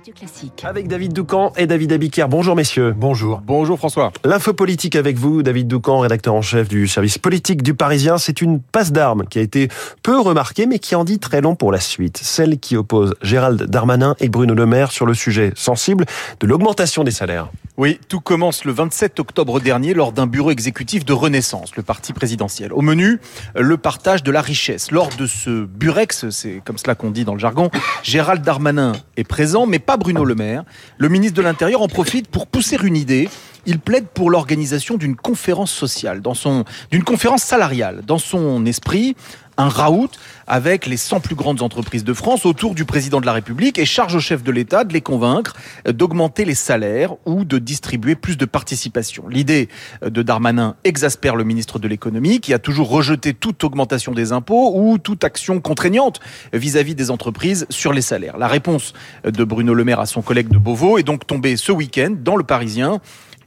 Radio Classique. Avec David Doucan et David Abiker. Bonjour messieurs. Bonjour. Bonjour François. L'info politique avec vous, David Doucan, rédacteur en chef du service politique du Parisien. C'est une passe d'armes qui a été peu remarquée mais qui en dit très long pour la suite. Celle qui oppose Gérald Darmanin et Bruno Le Maire sur le sujet sensible de l'augmentation des salaires. Oui, tout commence le 27 octobre dernier lors d'un bureau exécutif de Renaissance, le parti présidentiel. Au menu, le partage de la richesse. Lors de ce burex, c'est comme cela qu'on dit dans le jargon, Gérald Darmanin est présent, mais pas Bruno Le Maire. Le ministre de l'Intérieur en profite pour pousser une idée. Il plaide pour l'organisation d'une conférence sociale, d'une conférence salariale. Dans son esprit, un raout avec les 100 plus grandes entreprises de France autour du président de la République et charge au chef de l'État de les convaincre d'augmenter les salaires ou de distribuer plus de participation. L'idée de Darmanin exaspère le ministre de l'économie qui a toujours rejeté toute augmentation des impôts ou toute action contraignante vis-à-vis des entreprises sur les salaires. La réponse de Bruno Le Maire à son collègue de Beauvau est donc tombée ce week-end dans le Parisien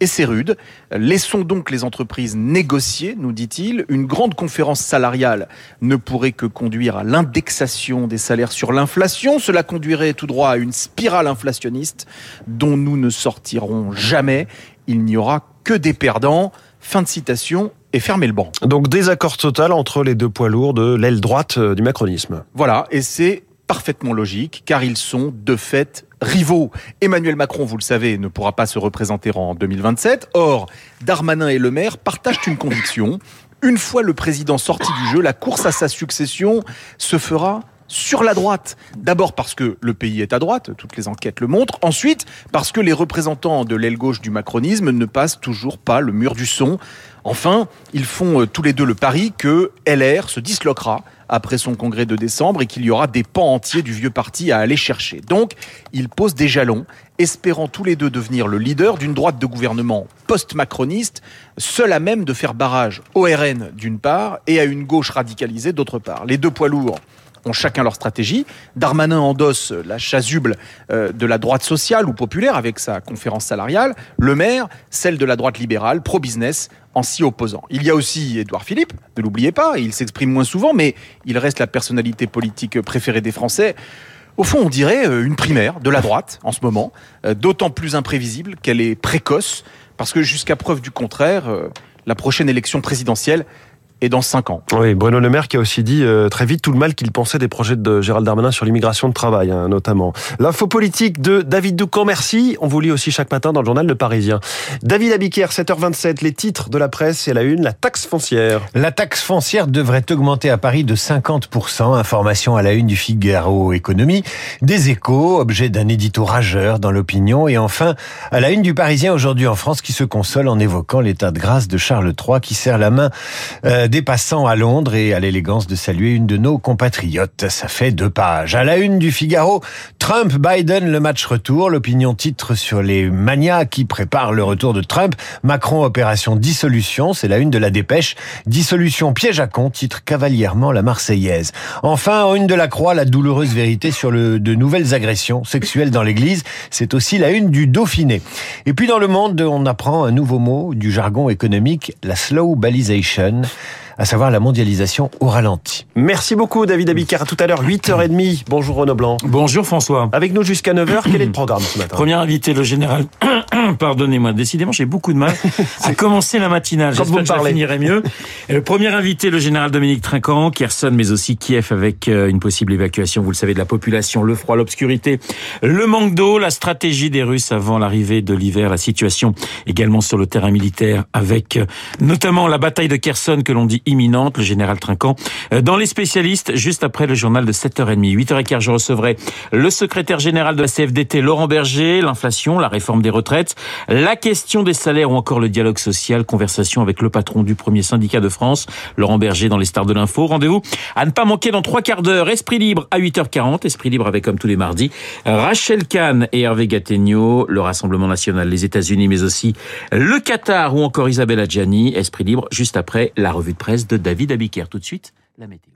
et c'est rude. Laissons donc les entreprises négocier, nous dit-il. Une grande conférence salariale ne pourrait que conduire à l'indexation des salaires sur l'inflation. Cela conduirait tout droit à une spirale inflationniste dont nous ne sortirons jamais. Il n'y aura que des perdants. Fin de citation et fermez le banc. Donc désaccord total entre les deux poids lourds de l'aile droite du macronisme. Voilà, et c'est parfaitement logique, car ils sont de fait rivaux. Emmanuel Macron, vous le savez, ne pourra pas se représenter en 2027. Or, Darmanin et Le Maire partagent une conviction. Une fois le président sorti du jeu, la course à sa succession se fera sur la droite. D'abord parce que le pays est à droite, toutes les enquêtes le montrent. Ensuite, parce que les représentants de l'aile gauche du macronisme ne passent toujours pas le mur du son. Enfin, ils font euh, tous les deux le pari que LR se disloquera après son congrès de décembre et qu'il y aura des pans entiers du vieux parti à aller chercher. Donc, ils posent des jalons, espérant tous les deux devenir le leader d'une droite de gouvernement post-macroniste, seule à même de faire barrage au RN d'une part et à une gauche radicalisée d'autre part. Les deux poids lourds ont chacun leur stratégie. Darmanin endosse la chasuble euh, de la droite sociale ou populaire avec sa conférence salariale. Le maire, celle de la droite libérale, pro-business, en s'y opposant. Il y a aussi Édouard Philippe, ne l'oubliez pas, il s'exprime moins souvent, mais il reste la personnalité politique préférée des Français. Au fond, on dirait euh, une primaire de la droite en ce moment, euh, d'autant plus imprévisible qu'elle est précoce, parce que jusqu'à preuve du contraire, la prochaine élection présidentielle et dans 5 ans. Oui, Bruno Le Maire qui a aussi dit euh, très vite tout le mal qu'il pensait des projets de Gérald Darmanin sur l'immigration de travail, hein, notamment. L'info politique de David Doucan, merci. On vous lit aussi chaque matin dans le journal Le Parisien. David Abiquière, 7h27, les titres de la presse et la une, la taxe foncière. La taxe foncière devrait augmenter à Paris de 50%. Information à la une du Figaro Économie. Des échos, objet d'un édito rageur dans l'opinion. Et enfin, à la une du Parisien aujourd'hui en France qui se console en évoquant l'état de grâce de Charles III qui serre la main euh, dépassant à Londres et à l'élégance de saluer une de nos compatriotes. Ça fait deux pages. À la une du Figaro, Trump-Biden, le match retour. L'opinion titre sur les manias qui préparent le retour de Trump. Macron, opération dissolution. C'est la une de la dépêche. Dissolution piège à con, titre cavalièrement la Marseillaise. Enfin, en une de la Croix, la douloureuse vérité sur le, de nouvelles agressions sexuelles dans l'église. C'est aussi la une du Dauphiné. Et puis dans le monde, on apprend un nouveau mot du jargon économique, la slow balisation à savoir la mondialisation au ralenti. Merci beaucoup David Abicard. À tout à l'heure, 8h30. Bonjour Renaud Blanc. Bonjour François. Avec nous jusqu'à 9h, quel est le programme ce matin? Premier invité, le général... Pardonnez-moi, décidément, j'ai beaucoup de mal à commencer la matinale. Quand vous que ça finirait mieux. Et le premier invité, le général Dominique Trinquant, Kherson, mais aussi Kiev avec une possible évacuation, vous le savez, de la population, le froid, l'obscurité, le manque d'eau, la stratégie des Russes avant l'arrivée de l'hiver, la situation également sur le terrain militaire avec notamment la bataille de Kherson que l'on dit imminente, le général Trinquant. Dans les spécialistes, juste après le journal de 7h30. 8h15, je recevrai le secrétaire général de la CFDT, Laurent Berger, l'inflation, la réforme des retraites, la question des salaires ou encore le dialogue social, conversation avec le patron du premier syndicat de France, Laurent Berger dans les stars de l'info. Rendez-vous à ne pas manquer dans trois quarts d'heure. Esprit libre à 8h40. Esprit libre avec comme tous les mardis Rachel Kahn et Hervé Gattegno, le Rassemblement national, les États-Unis, mais aussi le Qatar ou encore Isabelle Adjani. Esprit libre juste après la revue de de David Abiker. Tout de suite, la météo.